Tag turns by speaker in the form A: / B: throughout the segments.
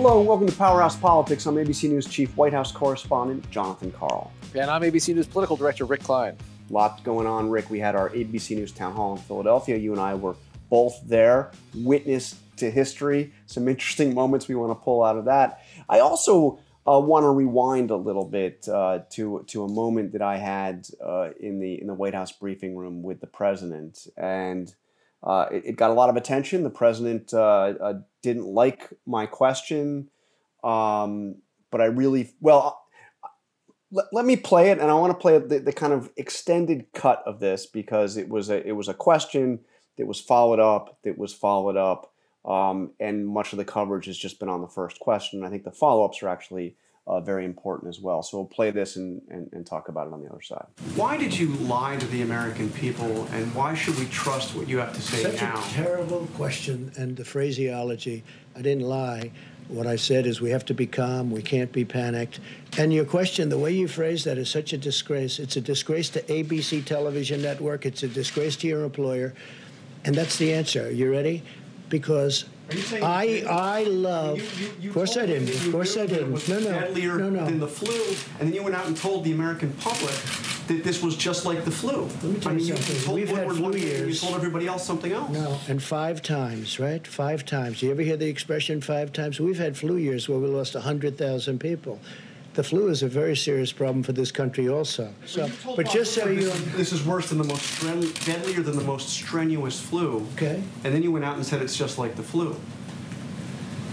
A: Hello and welcome to Powerhouse Politics. I'm ABC News Chief White House Correspondent Jonathan Karl.
B: And I'm ABC News Political Director Rick Klein.
A: Lot going on, Rick. We had our ABC News Town Hall in Philadelphia. You and I were both there, witness to history. Some interesting moments we want to pull out of that. I also uh, want to rewind a little bit uh, to to a moment that I had uh, in the in the White House briefing room with the president, and uh, it, it, got a lot of attention. The president uh, uh, didn't like my question, um, but I really well. Let, let me play it, and I want to play the, the kind of extended cut of this because it was a it was a question that was followed up, that was followed up, um, and much of the coverage has just been on the first question. I think the follow ups are actually uh, very important as well. So we'll play this and, and, and, talk about it on the other side.
C: Why did you lie to the American people, and why should we trust what you have to say
D: Such
C: now?
D: Such a terrible question, and the phraseology. I didn't lie. What I said is we have to be calm, we can't be panicked. And your question, the way you phrase that is such a disgrace. It's a disgrace to ABC television network, it's a disgrace to your employer. And that's the answer. You ready? Because I I love. You, you, you of course I didn't. Of course I didn't. No, no,
C: deadlier
D: no, no.
C: than the flu, and then you went out and told the American public that this was just like the flu.
D: Let me tell I mean, you something. We've had flu
C: years. You told everybody else something else.
D: No, and five times, right? Five times. Do you ever hear the expression five times? We've had flu years where we lost hundred thousand people the flu is a very serious problem for this country also. So, but just so you
C: this, this is worse than the most deadlier than the most strenuous flu.
D: Okay.
C: And then you went out and said it's just like the flu.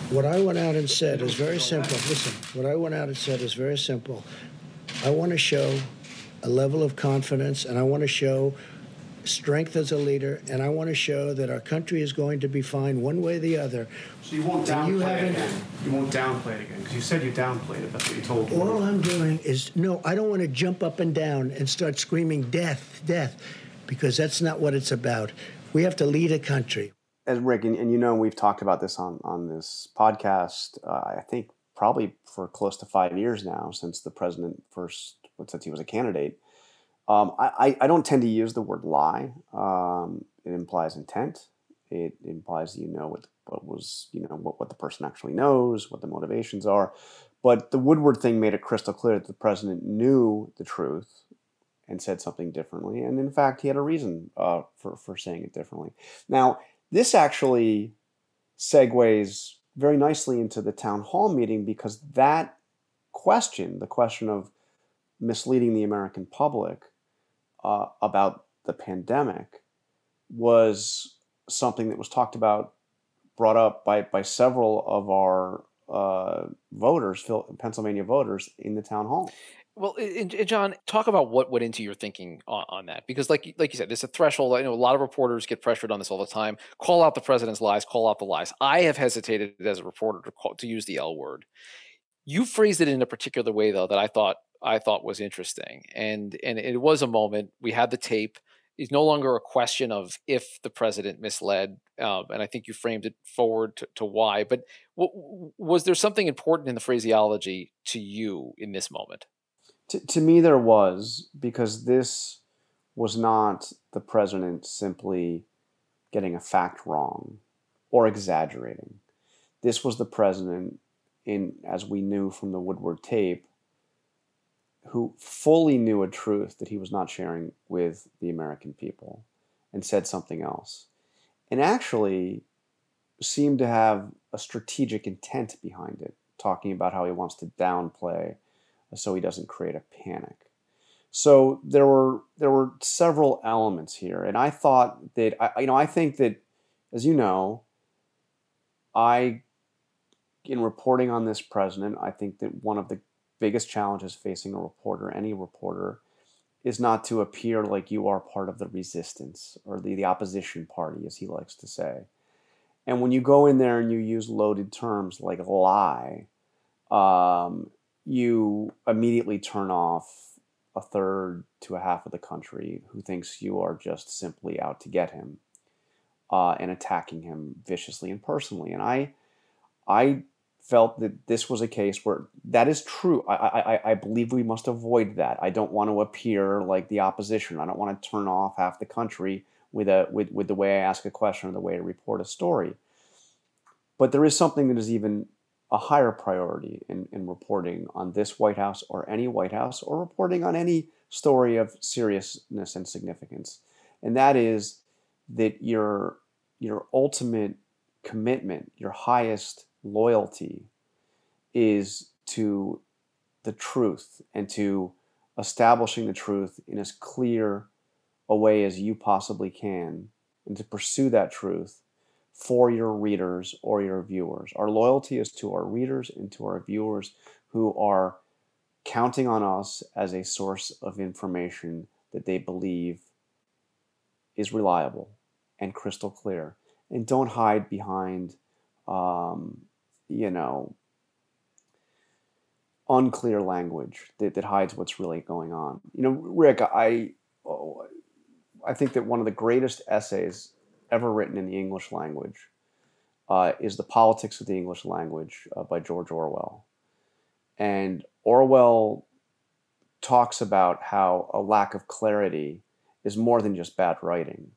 D: What I went out and said is very simple. Listen, what I went out and said is very simple. I want to show a level of confidence, and I want to show strength as a leader, and I want to show that our country is going to be fine one way or the other.
C: So you won't downplay you it again. You won't downplay it again because you said you downplayed it. That's what you told me.
D: All I'm doing is no. I don't want to jump up and down and start screaming death, death, because that's not what it's about. We have to lead a country.
A: As Rick, and, and you know, we've talked about this on on this podcast. Uh, I think probably for close to five years now since the president first since he was a candidate um, I, I don't tend to use the word lie. Um, it implies intent. It implies you know what what was you know what, what the person actually knows, what the motivations are. But the Woodward thing made it crystal clear that the president knew the truth and said something differently, and in fact, he had a reason uh, for for saying it differently. Now, this actually segues very nicely into the town hall meeting because that question, the question of misleading the American public, uh, about the pandemic was something that was talked about, brought up by, by several of our uh, voters, Pennsylvania voters, in the town hall.
B: Well, and, John, talk about what went into your thinking on, on, that, because like like you said, there's a threshold. I know a lot of reporters get pressured on this all the time. Call out the president's lies. Call out the lies. I have hesitated as a reporter to call, to use the L word. You phrased it in a particular way, though, that I thought I thought was interesting. And and it was a moment. We had the tape. It's no longer a question of if the president misled, uh, and I think you framed it forward to, to why. But w- was there something important in the phraseology to you in this moment?
A: To, to me, there was because this was not the president simply getting a fact wrong or exaggerating. This was the president, in as we knew from the Woodward tape, who fully knew a truth that he was not sharing with the American people and said something else. And actually seemed to have a strategic intent behind it, talking about how he wants to downplay so he doesn't create a panic. So there were there were several elements here, and I thought that I, you know I think that as you know, I in reporting on this president, I think that one of the biggest challenges facing a reporter, any reporter, is not to appear like you are part of the resistance or the, the opposition party, as he likes to say. And when you go in there and you use loaded terms like lie, um, you immediately turn off a third to a half of the country who thinks you are just simply out to get him uh, and attacking him viciously and personally. And I, I felt that this was a case where that is true. I, I, I believe we must avoid that. I don't want to appear like the opposition. I don't want to turn off half the country with a with, with the way I ask a question or the way I report a story. But there is something that is even a higher priority in, in reporting on this White House or any White House or reporting on any story of seriousness and significance. And that is that your, your ultimate commitment, your highest loyalty is to the truth and to establishing the truth in as clear a way as you possibly can and to pursue that truth for your readers or your viewers. Our loyalty is to our readers and to our viewers who are counting on us as a source of information that they believe is reliable and crystal clear. And don't hide behind, um, you know, unclear language that, that hides what's really going on. You know, Rick, I, I think that one of the greatest essays ever written in the English language uh, is The Politics of the English Language uh, by George Orwell. And Orwell talks about how a lack of clarity is more than just bad writing.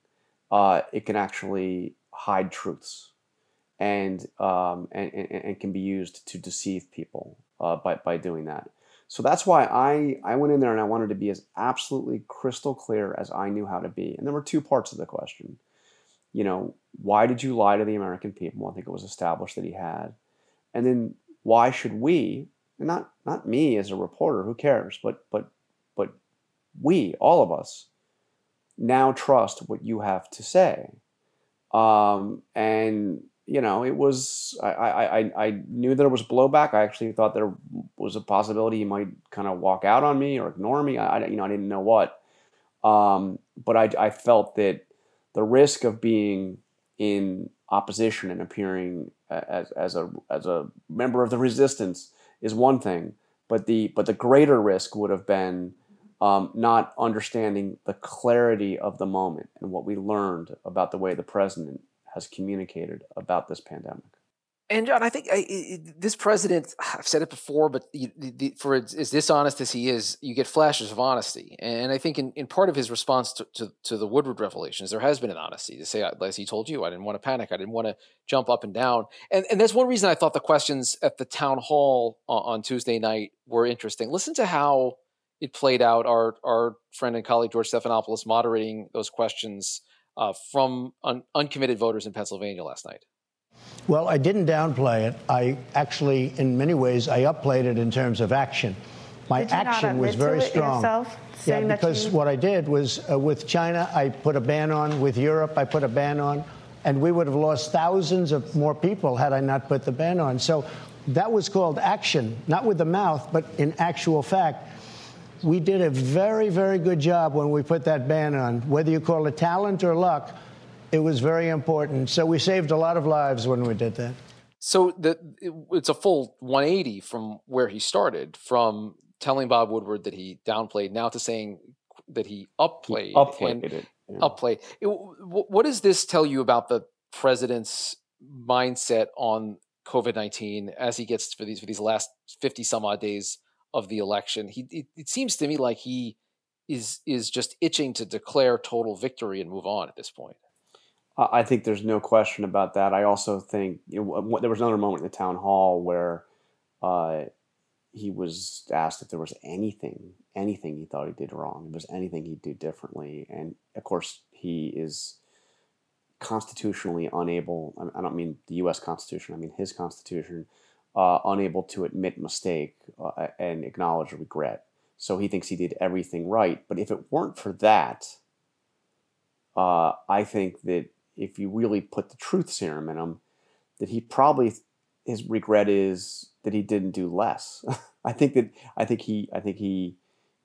A: Uh, it can actually hide truths and, um, and, and, and, can be used to deceive people uh, by, by doing that. So that's why I, I went in there and I wanted to be as absolutely crystal clear as I knew how to be. And there were two parts of the question you know, why did you lie to the American people? I think it was established that he had. And then why should we, not not me as a reporter, who cares, but but but we, all of us, now trust what you have to say. Um, and you know, it was I, I I knew there was blowback. I actually thought there was a possibility he might kind of walk out on me or ignore me. I, I you know I didn't know what, um, but I I felt that the risk of being in opposition and appearing as, as a as a member of the resistance is one thing, but the but the greater risk would have been um, not understanding the clarity of the moment and what we learned about the way the president has communicated about this pandemic.
B: And John, I think I, this president, I've said it before, but for as, as, dishonest as he is, you get flashes of honesty. And I think in, in part of his response to, to, to, the Woodward revelations, there has been an honesty to say, as he told you, I didn't want to panic. I didn't want to jump up and down. And, and that's one reason I thought the questions at the town hall on, on Tuesday night were interesting. Listen to how it played out. Our, our friend and colleague, George Stephanopoulos, moderating those questions uh, from un, uncommitted voters in Pennsylvania last night.
D: Well, I didn't downplay it. I actually, in many ways, I upplayed it in terms of action. My action was very strong.
E: Yourself,
D: yeah, because
E: you...
D: what I did was uh, with China, I put a ban on. With Europe, I put a ban on. And we would have lost thousands of more people had I not put the ban on. So that was called action, not with the mouth, but in actual fact. We did a very, very good job when we put that ban on. Whether you call it talent or luck, it was very important. So we saved a lot of lives when we did that.
B: So the, it, it's a full 180 from where he started, from telling Bob Woodward that he downplayed now to saying that he upplayed. He
A: upplayed it.
B: Yeah. Upplayed. It, what does this tell you about the president's mindset on COVID 19 as he gets for these for these last 50 some odd days of the election? He it, it seems to me like he is is just itching to declare total victory and move on at this point.
A: I think there's no question about that. I also think you know, there was another moment in the town hall where uh, he was asked if there was anything, anything he thought he did wrong, if there's anything he'd do differently, and of course he is constitutionally unable. I don't mean the U.S. Constitution. I mean his Constitution, uh, unable to admit mistake uh, and acknowledge regret. So he thinks he did everything right. But if it weren't for that, uh, I think that if you really put the truth serum in him, that he probably his regret is that he didn't do less. I think that I think he I think he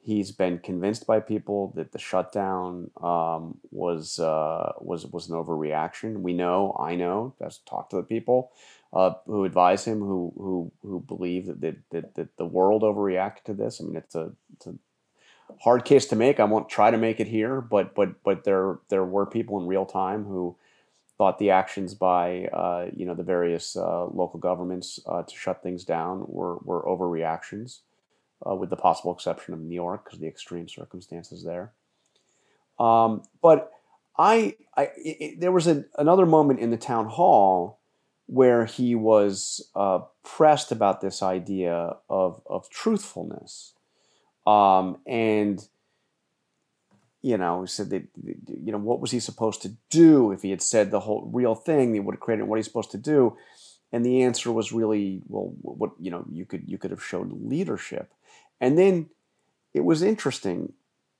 A: he's been convinced by people that the shutdown um, was uh, was was an overreaction. We know, I know, just talk to the people uh, who advise him, who who who believe that, that that, that the world overreacted to this. I mean, it's a, it's a hard case to make. I won't try to make it here, but but but there there were people in real time who thought the actions by uh, you know the various uh, local governments uh, to shut things down were were overreactions, uh, with the possible exception of New York because the extreme circumstances there. Um, but I, I it, there was a, another moment in the town hall where he was uh, pressed about this idea of, of truthfulness. Um, and, you know, he said that, you know, what was he supposed to do if he had said the whole real thing? He would have created what he's supposed to do. And the answer was really, well, what, you know, you could, you could have showed leadership. And then it was interesting.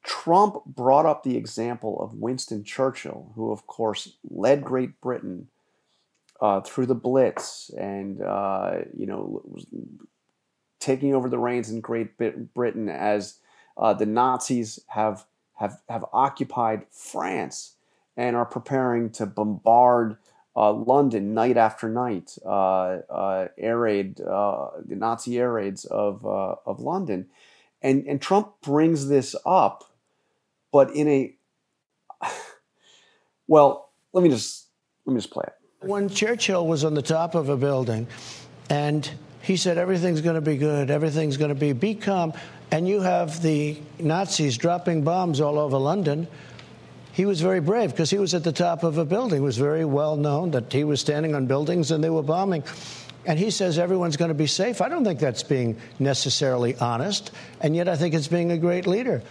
A: Trump brought up the example of Winston Churchill, who, of course, led Great Britain uh, through the Blitz and, uh, you know, was taking over the reins in Great Britain as uh, the Nazis have, have, have occupied France and are preparing to bombard uh, London night after night, uh, uh, air raid, uh, the Nazi air raids of, of London. And, and Trump brings this up, but in a, well, let me just, let me just play it.
D: When Churchill was on the top of a building and he said, everything's going to be good, everything's going to be, be calm, and you have the Nazis dropping bombs all over London, he was very brave because he was at the top of a building. It was very well known that he was standing on buildings and they were bombing. And he says everyone's going to be safe. I don't think that's being necessarily honest, and yet I think it's being a great leader.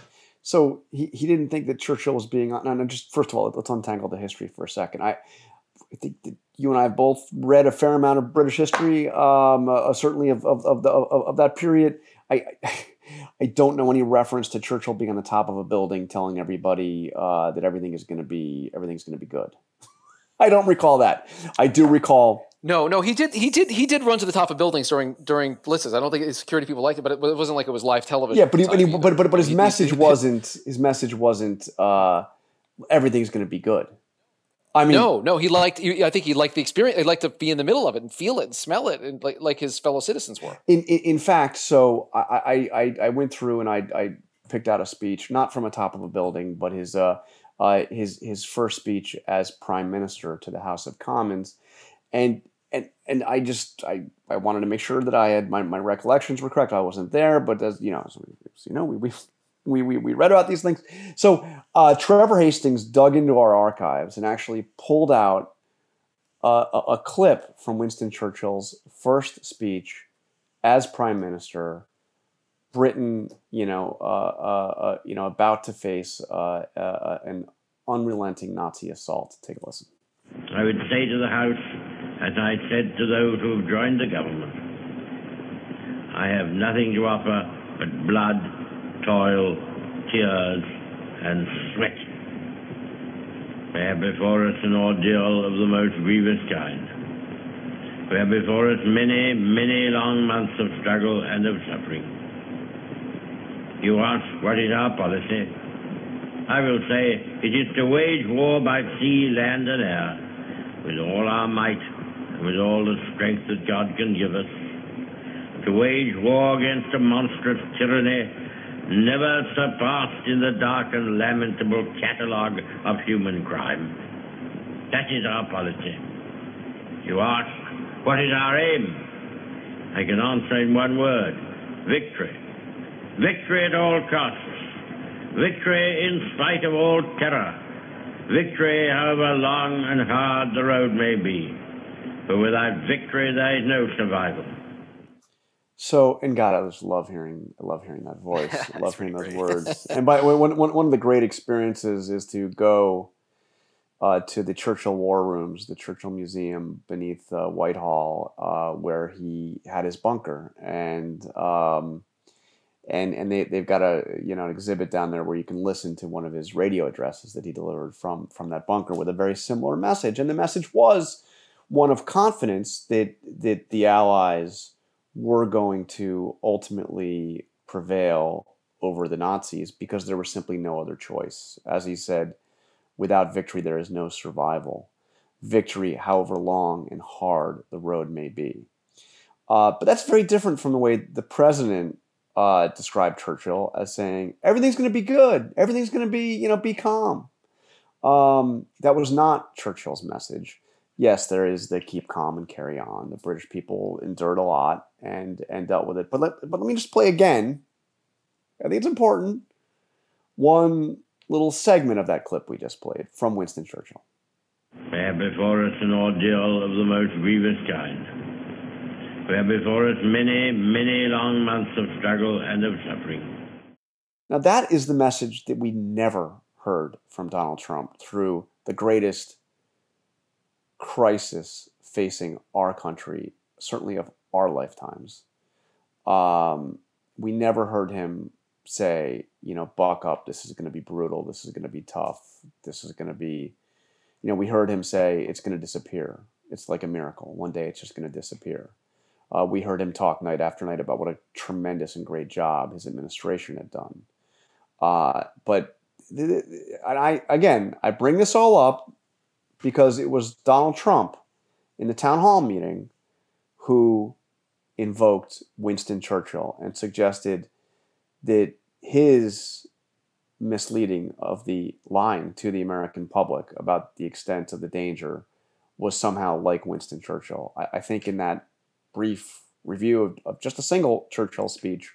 A: So he, he didn't think that Churchill was being on. No, just first of all, let's untangle the history for a second. I, I think that you and I have both read a fair amount of British history, um, uh, certainly of, of, of, the, of, of that period. I, I don't know any reference to Churchill being on the top of a building telling everybody uh, that everything is going to be everything's going to be good. I don't recall that. I do recall.
B: No, no, he did. He did. He did run to the top of buildings during during blitzes. I don't think his security people liked it, but it, it wasn't like it was live television.
A: Yeah, but he, but, he, but, but but his message wasn't. His message wasn't. Uh, everything's going to be good.
B: I mean, no, no. He liked. I think he liked the experience. He liked to be in the middle of it and feel it and smell it, and like, like his fellow citizens were.
A: In in, in fact, so I, I I went through and I I picked out a speech, not from a top of a building, but his uh, uh his his first speech as prime minister to the House of Commons, and and and I just I, I wanted to make sure that I had my, my recollections were correct. I wasn't there, but as you know, so, you know, we, we we, we, we read about these things. So uh, Trevor Hastings dug into our archives and actually pulled out a, a, clip from Winston Churchill's first speech as prime minister. Britain, you know, uh, uh, uh you know, about to face uh, an unrelenting Nazi assault. Take a listen.
E: I would say to the House, as I said to those who have joined the government, I have nothing to offer but blood toil, tears, and sweat. We have before us an ordeal of the most grievous kind. We have before us many, many long months of struggle and of suffering. You ask, what is our policy? I will say, it is to wage war by sea, land, and air, with all our might and with all the strength that God can give us. To wage war against a monstrous tyranny never surpassed in the dark and lamentable catalogue of human crime. That is our policy. You ask, what is our aim? I can answer in one word victory. Victory at all costs. Victory in spite of all terror. Victory, however long and hard the road may be. For without victory, there is no survival.
A: So, and God, I just love hearing, I love hearing that voice. I love hearing those words. and by one, one, one of the great experiences is to go uh, to the Churchill War Rooms, the Churchill Museum beneath uh, Whitehall, uh, where he had his bunker, and um, and and they they've got a you know an exhibit down there where you can listen to one of his radio addresses that he delivered from from that bunker with a very similar message, and the message was one of confidence that that the Allies were going to ultimately prevail over the Nazis because there was simply no other choice. As he said, without victory, there is no survival. Victory, however long and hard the road may be. Uh, but that's very different from the way the president uh, described Churchill as saying everything's going to be good, everything's going to be, you know, be calm. Um, that was not Churchill's message yes, there is the keep calm and carry on. The British people endured a lot and and dealt with it. But let but let me just play again. I think it's important. One little segment of that clip we just played from Winston Churchill.
E: We have before us an ordeal of the most grievous kind. We have before us many, many long months of struggle and of suffering.
A: Now, that is the message that we never heard from Donald Trump through the greatest crisis facing our country, certainly of our lifetimes. Um, we never heard him say, you know, buck up. This is going to be brutal. This is going to be tough. This is going to be, you know, we heard him say it's going to disappear. It's like a miracle. One day it's just going to disappear. Uh, we heard him talk night after night about what a tremendous and great job his administration had done. Uh, but I again, I bring this all up because it was Donald Trump in the town hall meeting who invoked Winston Churchill and suggested that his misleading of the line to the American public about the extent of the danger was somehow like Winston Churchill. I, I think in that brief review of, of, just a single Churchill speech,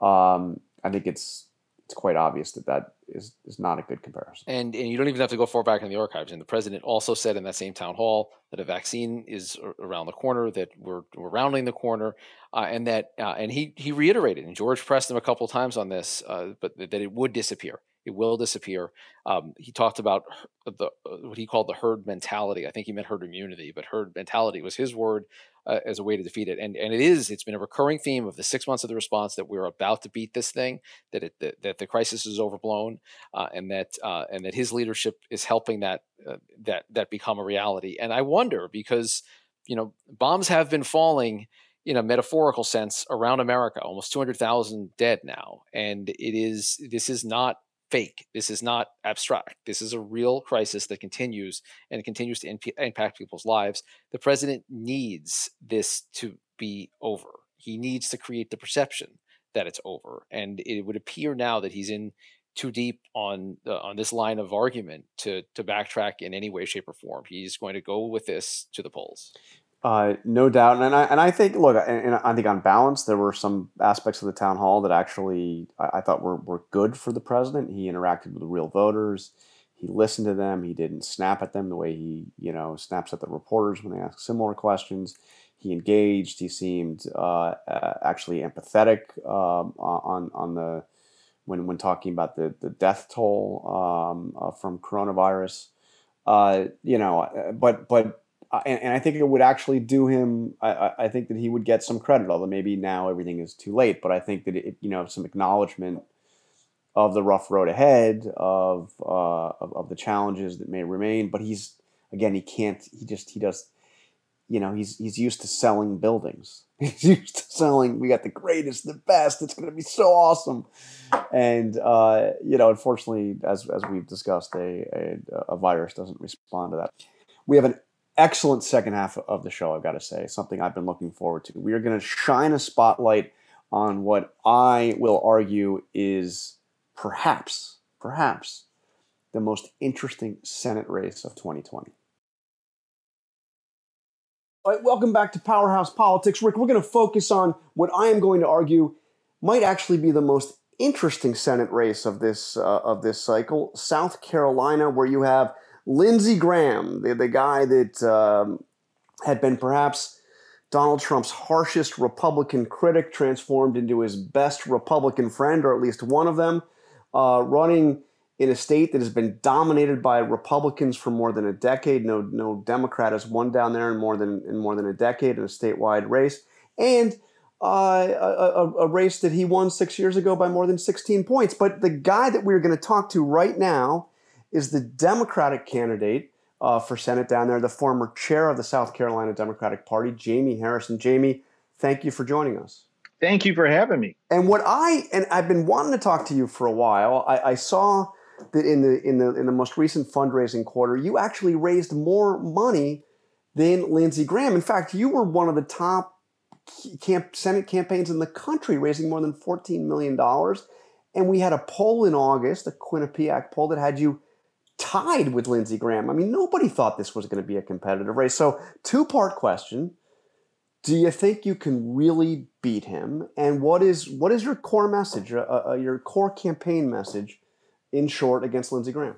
A: um, I think it's it's quite obvious that that is, is not a good comparison.
B: And and you don't even have to go far back in the archives. And the president also said in that same town hall that a vaccine is around the corner, that we're we're rounding the corner, uh, and that uh, and he he reiterated, and George pressed him a couple times on this, uh, but that it would disappear. It will disappear. Um, he talked about the uh, what he called the herd mentality. I think he meant herd immunity, but herd mentality was his word uh, as a way to defeat it. And and it is. It's been a recurring theme of the six months of the response that we're about to beat this thing. That it that, that the crisis is overblown, uh, and that uh, and that his leadership is helping that uh, that that become a reality. And I wonder because you know bombs have been falling in a metaphorical sense around America, almost 200,000 dead now. And it is, this is not fake. This is not abstract. This is a real crisis that continues and continues to imp- impact people's lives. The president needs this to be over. He needs to create the perception that it's over. And it would appear now that he's in too deep on uh, on this line of argument to to backtrack in any way, shape, or form. He's going to go with this to the polls.
A: Uh, no doubt, and I and I think look, and, I think on balance, there were some aspects of the town hall that actually I, I, thought were were good for the president. He interacted with the real voters. He listened to them. He didn't snap at them the way he you know snaps at the reporters when they ask similar questions. He engaged. He seemed uh, uh, actually empathetic um, on on the when when talking about the the death toll um, uh, from coronavirus. Uh, you know, but but but and, and, I think it would actually do him. I, I, think that he would get some credit, although maybe now everything is too late. But I think that it, you know, some acknowledgement of the rough road ahead, of, uh, of of the challenges that may remain. But he's again, he can't. He just he does. You know, he's he's used to selling buildings. He's used to selling. We got the greatest, the best. It's going to be so awesome. And uh, you know, unfortunately, as as we've discussed, a, a a virus doesn't respond to that. We have an excellent second half of the show, I've got to say. Something I've been looking forward to. We are going to shine a spotlight on what I will argue is perhaps, perhaps the most interesting Senate race of 2020. All right, welcome back to Powerhouse Politics. Rick, we're going to focus on what I am going to argue might actually be the most interesting Senate race of this uh, of this cycle, South Carolina, where you have Lindsey Graham, the, the guy that um, had been perhaps Donald Trump's harshest Republican critic, transformed into his best Republican friend, or at least one of them, uh, running in a state that has been dominated by Republicans for more than a decade. No, no Democrat has won down there in more than in more than a decade in a statewide race, and uh, a, a, race that he won six years ago by more than 16 points. But the guy that we're going to talk to right now is the Democratic candidate uh, for Senate down there, the former chair of the South Carolina Democratic Party, Jamie Harrison. Jamie, thank you for joining us.
F: Thank you for having me.
A: And what I and I've been wanting to talk to you for a while. I, I saw that in the in the in the most recent fundraising quarter, you actually raised more money than Lindsey Graham. In fact, you were one of the top camp, Senate campaigns in the country, raising more than $14 million. And we had a poll in August, a Quinnipiac poll, that had you tied with Lindsey Graham. I mean, nobody thought this was going to be a competitive race. So, two part question. Do you think you can really beat him? And what is what is your core message, uh, uh, your core campaign message, in short, against Lindsey Graham?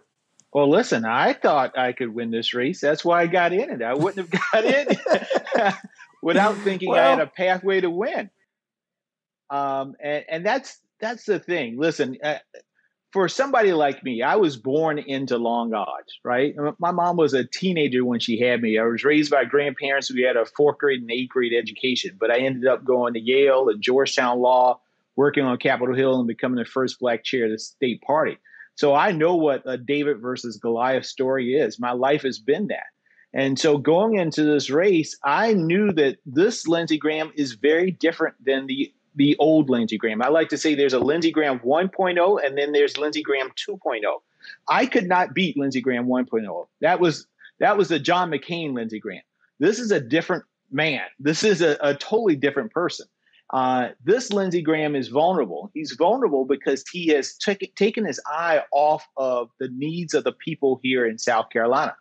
F: Well, listen, I thought I could win this race. That's why I got in it. I wouldn't have got in without thinking well, I had a pathway to win. Um, and, and that's that's the thing. Listen, uh, for somebody like me, I was born into long odds, right? My mom was a teenager when she had me. I was raised by grandparents who had a fourth grade and eighth grade education, but I ended up going to Yale and Georgetown Law, working on Capitol Hill, and becoming the first black chair of the state party. So I know what a David versus Goliath story is. My life has been that. And so going into this race, I knew that this Lindsey Graham is very different than the the old Lindsey Graham. I like to say there's a Lindsey Graham 1.0 and then there's Lindsey Graham 2.0. I could not beat Lindsey Graham 1.0. That was that was a John McCain Lindsey Graham. This is a different man. This is a, a totally different person. Uh, this Lindsey Graham is vulnerable. He's vulnerable because he has t- taken his eye off of the needs of the people here in South Carolina.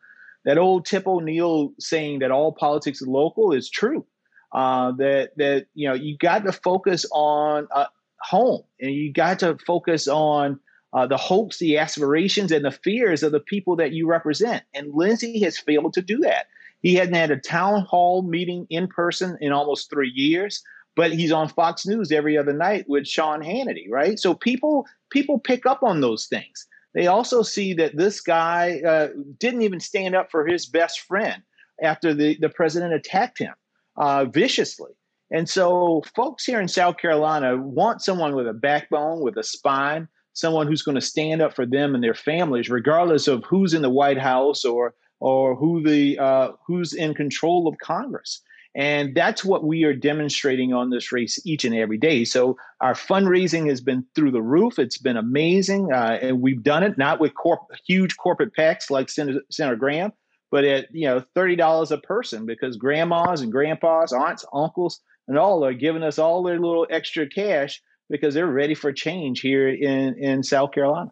F: That old Tip O'Neill saying that all politics is local is true uh, that that you know you got to focus on uh, home and you got to focus on uh, the hopes, the aspirations, and the fears of the people that you represent. And Lindsey has failed to do that. He hadn't had a town hall meeting in person in almost three years, but he's on Fox News every other night with Sean Hannity, right? So people people pick up on those things. They also see that this guy uh, didn't even stand up for his best friend after the, the president attacked him uh, viciously. And so, folks here in South Carolina want someone with a backbone, with a spine, someone who's going to stand up for them and their families, regardless of who's in the White House or or who the uh, who's in control of Congress. And that's what we are demonstrating on this race each and every day. So our fundraising has been through the roof. It's been amazing, uh, and we've done it not with corp- huge corporate PACs like Senator, Senator Graham, but at you know thirty dollars a person because grandmas and grandpas, aunts, uncles, and all are giving us all their little extra cash because they're ready for change here in in South Carolina.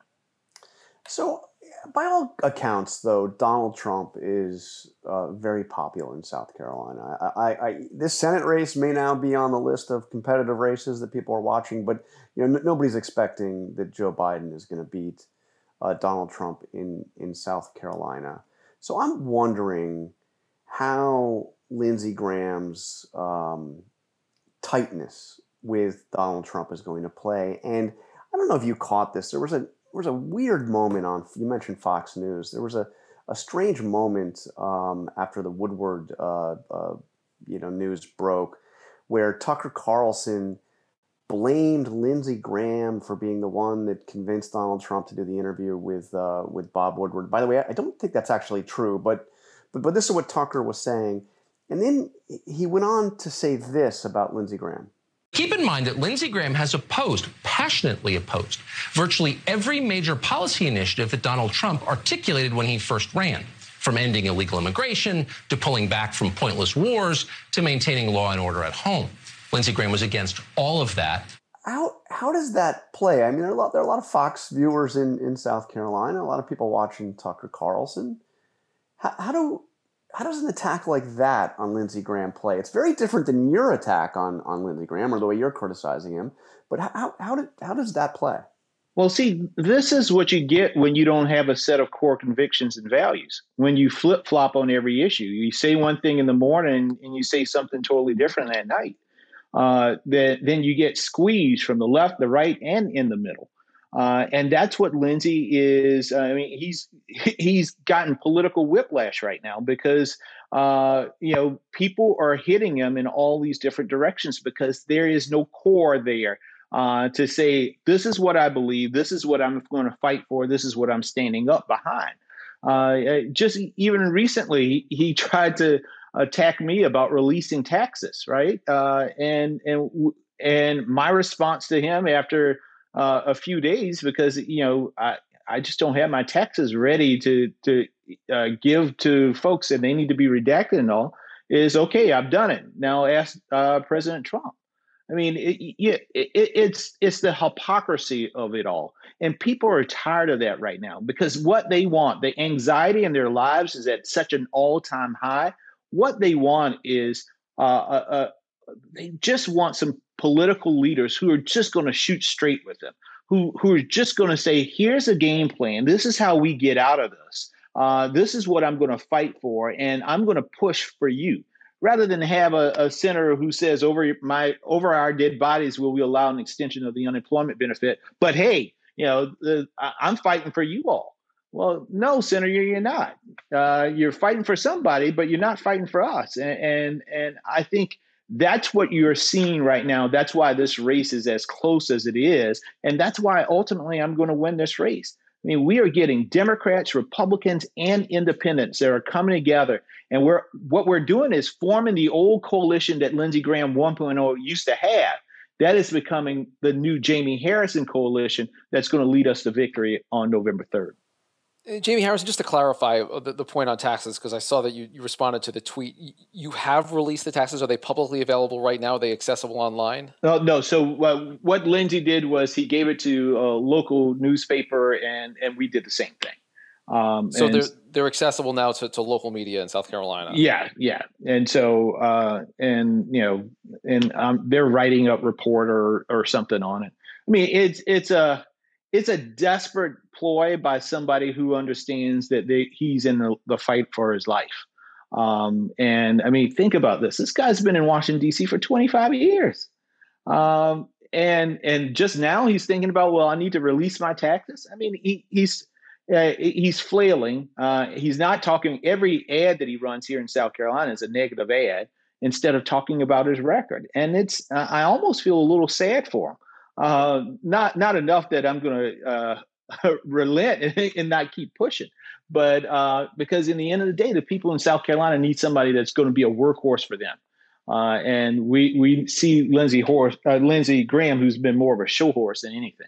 A: So, by all accounts, though, Donald Trump is uh, very popular in South Carolina. I, I, I, this Senate race may now be on the list of competitive races that people are watching, but you know n- nobody's expecting that Joe Biden is going to beat uh, Donald Trump in in South Carolina. So I'm wondering how Lindsey Graham's um, tightness with Donald Trump is going to play. And I don't know if you caught this. There was a there was a weird moment on. You mentioned Fox News. There was a a strange moment um, after the Woodward uh, uh, you know news broke, where Tucker Carlson blamed Lindsey Graham for being the one that convinced Donald Trump to do the interview with uh, with Bob Woodward. By the way, I don't think that's actually true, but but but this is what Tucker was saying, and then he went on to say this about Lindsey Graham.
G: Keep in mind that Lindsey Graham has opposed, passionately opposed, virtually every major policy initiative that Donald Trump articulated when he first ran. From ending illegal immigration to pulling back from pointless wars to maintaining law and order at home. Lindsey Graham was against all of that.
A: How how does that play? I mean, there are a lot there are a lot of Fox viewers in in South Carolina. A lot of people watching Tucker Carlson. How, how do how does an attack like that on Lindsey Graham play? It's very different than your attack on on Lindsey Graham or the way you're criticizing him. But how how did, how does that play?
F: Well, see, this is what you get when you don't have a set of core convictions and values. When you flip flop on every issue, you say one thing in the morning and you say something totally different at night uh, that then you get squeezed from the left, the right, and in the middle. Uh, and that's what Lindsey is. Uh, I mean, he's he's gotten political whiplash right now because uh, you know people are hitting him in all these different directions because there is no core there uh, to say this is what I believe, this is what I'm going to fight for, this is what I'm standing up behind. Uh, just even recently, he, he tried to attack me about releasing taxes, right? Uh, and and and my response to him after uh, a few days, because you know I I just don't have my taxes ready to to uh, give to folks, and they need to be redacted and all. Is okay. I've done it. Now ask uh, President Trump. I mean, it, it, it, it's it's the hypocrisy of it all, and people are tired of that right now because what they want, the anxiety in their lives, is at such an all-time high what they want is uh, uh, uh, they just want some political leaders who are just going to shoot straight with them, who who are just going to say, "Here's a game plan. This is how we get out of this. Uh, this is what I'm going to fight for, and I'm going to push for you." Rather than have a, a senator who says, "Over my over our dead bodies, will we allow an extension of the unemployment benefit?" But hey, you know, the, I, I'm fighting for you all. Well, no, Senator, you're not. Uh, you're fighting for somebody, but you're not fighting for us. And, and and I think that's what you're seeing right now. That's why this race is as close as it is, and that's why ultimately I'm going to win this race. I mean, we are getting Democrats, Republicans, and independents that are coming together, and we're what we're doing is forming the old coalition that Lindsey Graham 1.0 used to have. That is becoming the new Jamie Harrison coalition that's going to lead us to victory on November 3rd.
B: Uh, Jamie Harrison, just to clarify uh, the, the point on taxes, because I saw that you, you responded to the tweet. You have released the taxes. Are they publicly available right now? Are they accessible online?
F: No, no. So uh, what Lindsey did was he gave it to a local newspaper, and and we did the same thing.
B: Um, so they're they're accessible now to, to local media in South Carolina.
F: Yeah, yeah. And so uh, and you know, and um, they're writing up report or or something on it. I mean, it's it's a it's a desperate ploy by somebody who understands that they, he's in the, the, fight for his life. Um, and I mean, think about this. This guy's been in Washington D.C. for 25 years, um, and and just now he's thinking about, well, I need to release my taxes. I mean, he, he's uh, he's flailing. Uh, he's not talking. Every ad that he runs here in South Carolina is a negative ad instead of talking about his record. And it's I almost feel a little sad for him. Uh, not not enough that I'm going to uh, relent and, and, not keep pushing, but uh, because in the end of the day, the people in South Carolina need somebody that's going to be a workhorse for them. Uh, and we we see Lindsey Horse, uh, Lindsey Graham, who's been more of a show horse than anything.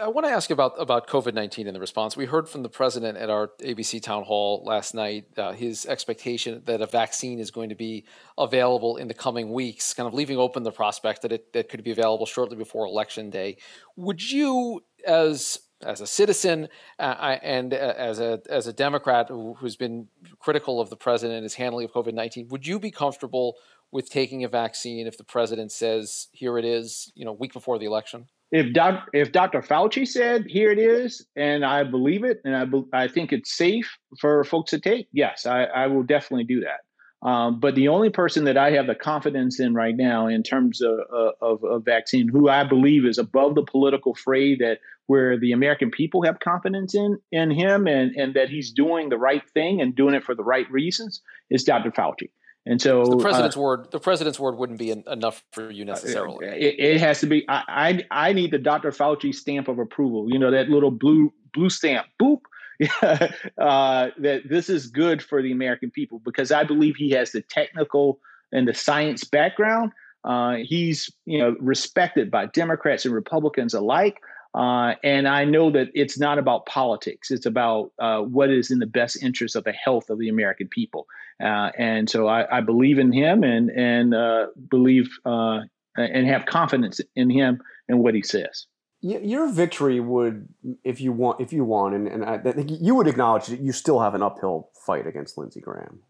B: I want to ask about about COVID nineteen and the response. We heard from the president at our ABC town hall last night uh, his expectation that a vaccine is going to be available in the coming weeks, kind of leaving open the prospect that it that could be available shortly before election day. Would you, as as a citizen uh, and uh, as a as a Democrat who, who's been critical of the president and his handling of COVID nineteen, would you be comfortable with taking a vaccine if the president says, "Here it is," you know, week before the election?
F: If doc, if Dr. Fauci said here it is, and I believe it, and I be, I think it's safe for folks to take, yes, I, I will definitely do that. Um, but the only person that I have the confidence in right now, in terms of, of, of vaccine, who I believe is above the political fray, that where the American people have confidence in in him, and and that he's doing the right thing and doing it for the right reasons, is Dr. Fauci. And so
B: the president's uh, word, the president's word wouldn't be enough for you necessarily.
F: It, it has to be. I, I, I need the Dr. Fauci stamp of approval. You know that little blue blue stamp. Boop. uh, that this is good for the American people because I believe he has the technical and the science background. Uh, he's you know respected by Democrats and Republicans alike. Uh, and I know that it's not about politics. It's about uh, what is in the best interest of the health of the American people. Uh, and so I, I, believe in him and and uh, believe uh, and have confidence in him and what he says.
A: Your victory would, if you want, if you won, and, and I think you would acknowledge that you still have an uphill fight against Lindsey Graham.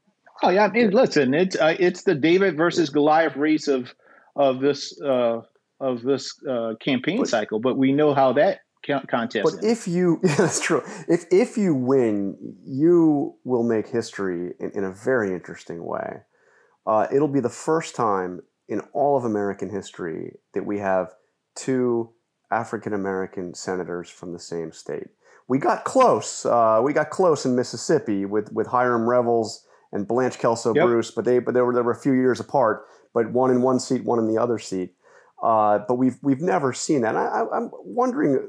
F: Oh yeah, I mean, listen, it's uh, it's the David versus Goliath race of of this of this uh, campaign but, cycle, but we know how that contest.
A: But if you, yeah, that's true. If if you win, you will make history in, in a very interesting way. Uh, it'll be the first time in all of American history that we have two African American senators from the same state. We got close. Uh, we got close in Mississippi with with Hiram Revels and Blanche Kelso yep. Bruce, but they but they were they were a few years apart. But one in one seat, one in the other seat. Uh, but we've we've never seen that. I, I'm wondering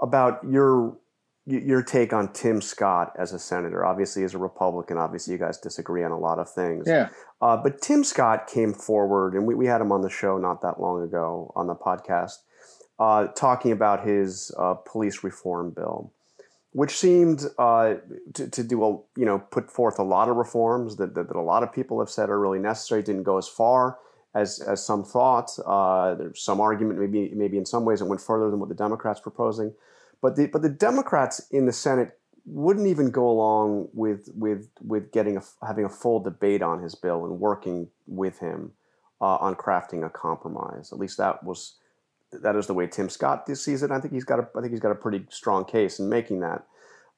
A: about your your take on Tim Scott as a senator. Obviously, as a Republican, obviously you guys disagree on a lot of things.
F: Yeah.
A: Uh, but Tim Scott came forward, and we, we had him on the show not that long ago on the podcast, uh, talking about his uh, police reform bill, which seemed uh, to, to, do a you know put forth a lot of reforms that, that, that a lot of people have said are really necessary. Didn't go as far as, as some thought. Uh, there's some argument, maybe maybe in some ways it went further than what the Democrats proposing, but the but the Democrats in the Senate wouldn't even go along with with with getting a, having a full debate on his bill and working with him uh, on crafting a compromise. At least that was that is the way Tim Scott sees it. I think he's got a I think he's got a pretty strong case in making that.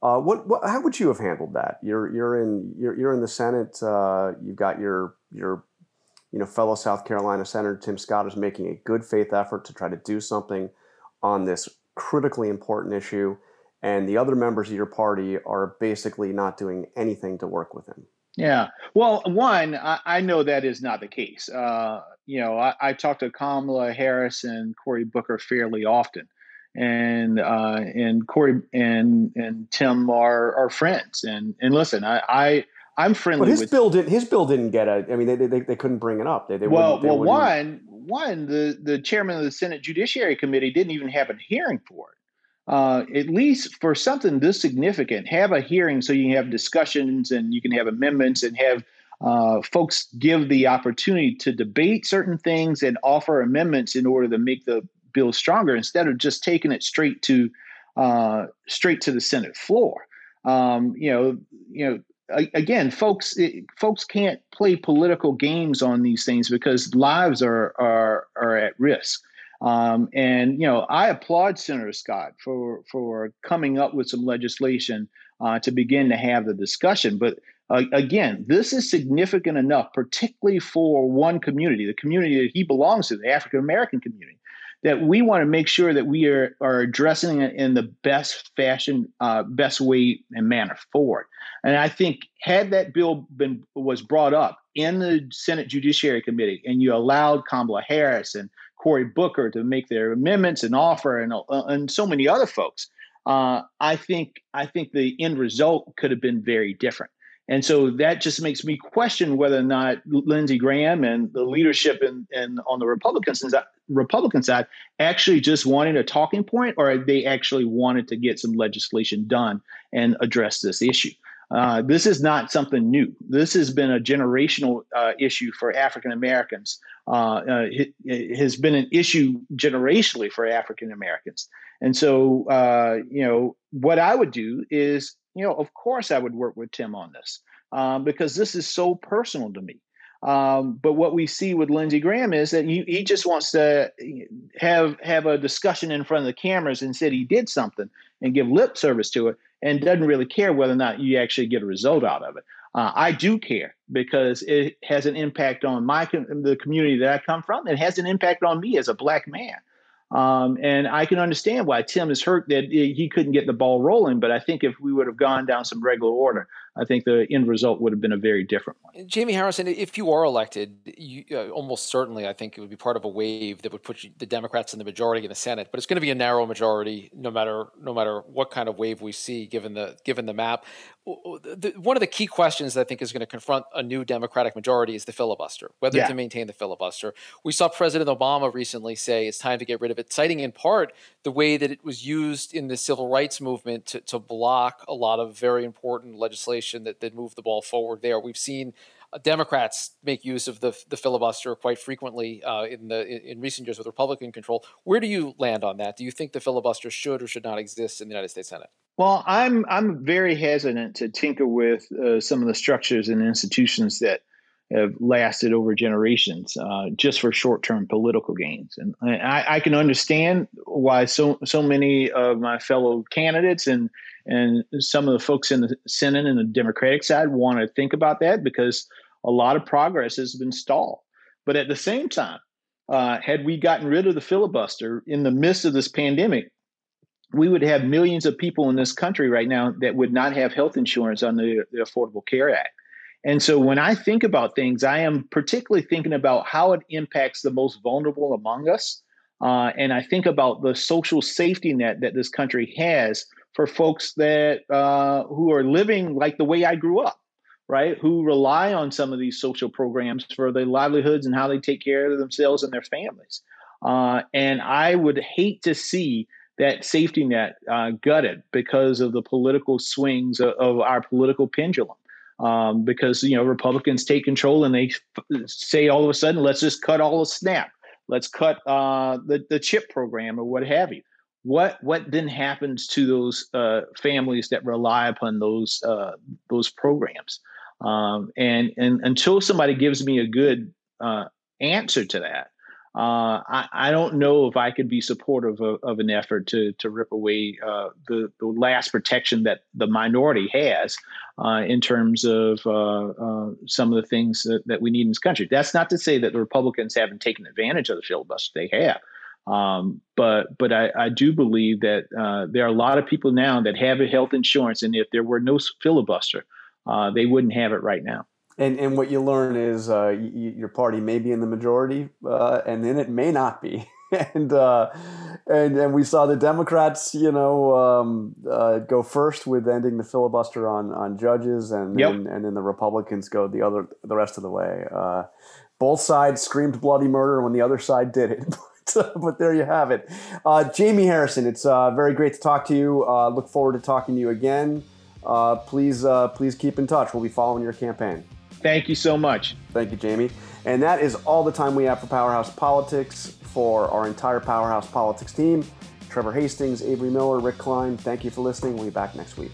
A: Uh, what, what, how would you have handled that? You're you're in you're, you're in the Senate. Uh, you've got your your you know fellow South Carolina Senator Tim Scott is making a good faith effort to try to do something on this critically important issue, and the other members of your party are basically not doing anything to work with him.
F: Yeah. Well, one, I, I know that is not the case. Uh, you know, I, I talk to Kamala Harris and Cory Booker fairly often and uh, and Cory and and Tim are are friends. And and listen, I. I I'm friendly.
A: But his
F: with,
A: bill didn't. His bill didn't get a. I mean, they, they, they couldn't bring it up. They, they
F: well,
A: they
F: well, one one the the chairman of the Senate Judiciary Committee didn't even have a hearing for it. Uh, at least for something this significant, have a hearing so you can have discussions and you can have amendments and have uh, folks give the opportunity to debate certain things and offer amendments in order to make the bill stronger instead of just taking it straight to uh, straight to the Senate floor. Um, you know, you know. Again, folks, it, folks can't play political games on these things because lives are are are at risk. Um, and you know, I applaud Senator Scott for for coming up with some legislation uh, to begin to have the discussion. But uh, again, this is significant enough, particularly for one community, the community that he belongs to, the African American community, that we want to make sure that we are, are addressing it in the best fashion, uh, best way and manner forward. And I think had that bill been was brought up in the Senate Judiciary Committee, and you allowed Kamala Harris and Cory Booker to make their amendments and offer, and uh, and so many other folks, uh, I think I think the end result could have been very different. And so that just makes me question whether or not Lindsey Graham and the leadership in, in on the Republican side, Republican side actually just wanted a talking point, or they actually wanted to get some legislation done and address this issue. Uh, this is not something new. This has been a generational uh, issue for African Americans. Uh, uh it, it, has been an issue generationally for African Americans. And so, uh, you know, what I would do is you know, of course I would work with Tim on this um, because this is so personal to me. Um, but what we see with Lindsey Graham is that he, he just wants to have have a discussion in front of the cameras and said he did something and give lip service to it and doesn't really care whether or not you actually get a result out of it. Uh, I do care because it has an impact on my the community that I come from. It has an impact on me as a black man. Um, and I can understand why Tim is hurt that he couldn't get the ball rolling. But I think if we would have gone down some regular order, I think the end result would have been a very different one.
B: Jamie Harrison, if you are elected, you, uh, almost certainly, I think it would be part of a wave that would put you, the Democrats in the majority in the Senate. But it's going to be a narrow majority, no matter no matter what kind of wave we see, given the given the map. The, one of the key questions I think is going to confront a new Democratic majority is the filibuster, whether yeah. to maintain the filibuster. We saw President Obama recently say it's time to get rid of it, citing in part the way that it was used in the civil rights movement to, to block a lot of very important legislation that, that moved the ball forward there. We've seen uh, Democrats make use of the, the filibuster quite frequently uh, in the in, recent years with Republican control. Where do you land on that? Do you think the filibuster should or should not exist in the United States Senate?
F: Well, I'm I'm very hesitant to tinker with uh, some of the structures and institutions that have lasted over generations uh, just for short-term political gains. And I, I, can understand why so so many of my fellow candidates and and some of the folks in the Senate and the Democratic side want to think about that because a lot of progress has been stalled. But at the same time, uh, had we gotten rid of the filibuster in the midst of this pandemic, we would have millions of people in this country right now that would not have health insurance under the, the Affordable Care Act. And so when I think about things, I am particularly thinking about how it impacts the most vulnerable among us. Uh, and I think about the social safety net that this country has for folks that uh, who are living like the way I grew up, right? Who rely on some of these social programs for their livelihoods and how they take care of themselves and their families. Uh, and I would hate to see that safety net uh, gutted because of the political swings of, of our political pendulum um, because you know Republicans take control and they f- say all of a sudden, let's just cut all the SNAP, let's cut uh, the the chip program or what have you. What what then happens to those uh, families that rely upon those uh, those programs? Um, and and until somebody gives me a good uh, answer to that, uh, I, I, don't know if I could be supportive of, of an effort to to rip away uh, the the last protection that the minority has uh, in terms of uh, uh, some of the things that, that, we need in this country. That's not to say that the Republicans haven't taken advantage of the filibuster; they have. Um, but but I, I, do believe that uh, there are a lot of people now that have health insurance, and if there were no filibuster, they wouldn't have it right now.
A: And and what you learn is uh, your party may be in the majority, uh, and then it may not be. and uh, and and we saw the Democrats, you know, um, uh, go first with ending the filibuster on on judges, and
F: yep.
A: and, and then the Republicans go the other the rest of the way. Uh, both sides screamed bloody murder when the other side did it. but there you have it. Uh, Jamie Harrison, it's very great to talk to you. look forward to talking to you again. please please keep in touch. We'll be following your campaign.
F: Thank you so much.
A: Thank you, Jamie. And that is all the time we have for Powerhouse Politics for our entire Powerhouse Politics team. Trevor Hastings, Avery Miller, Rick Klein, thank you for listening. We'll be back next week.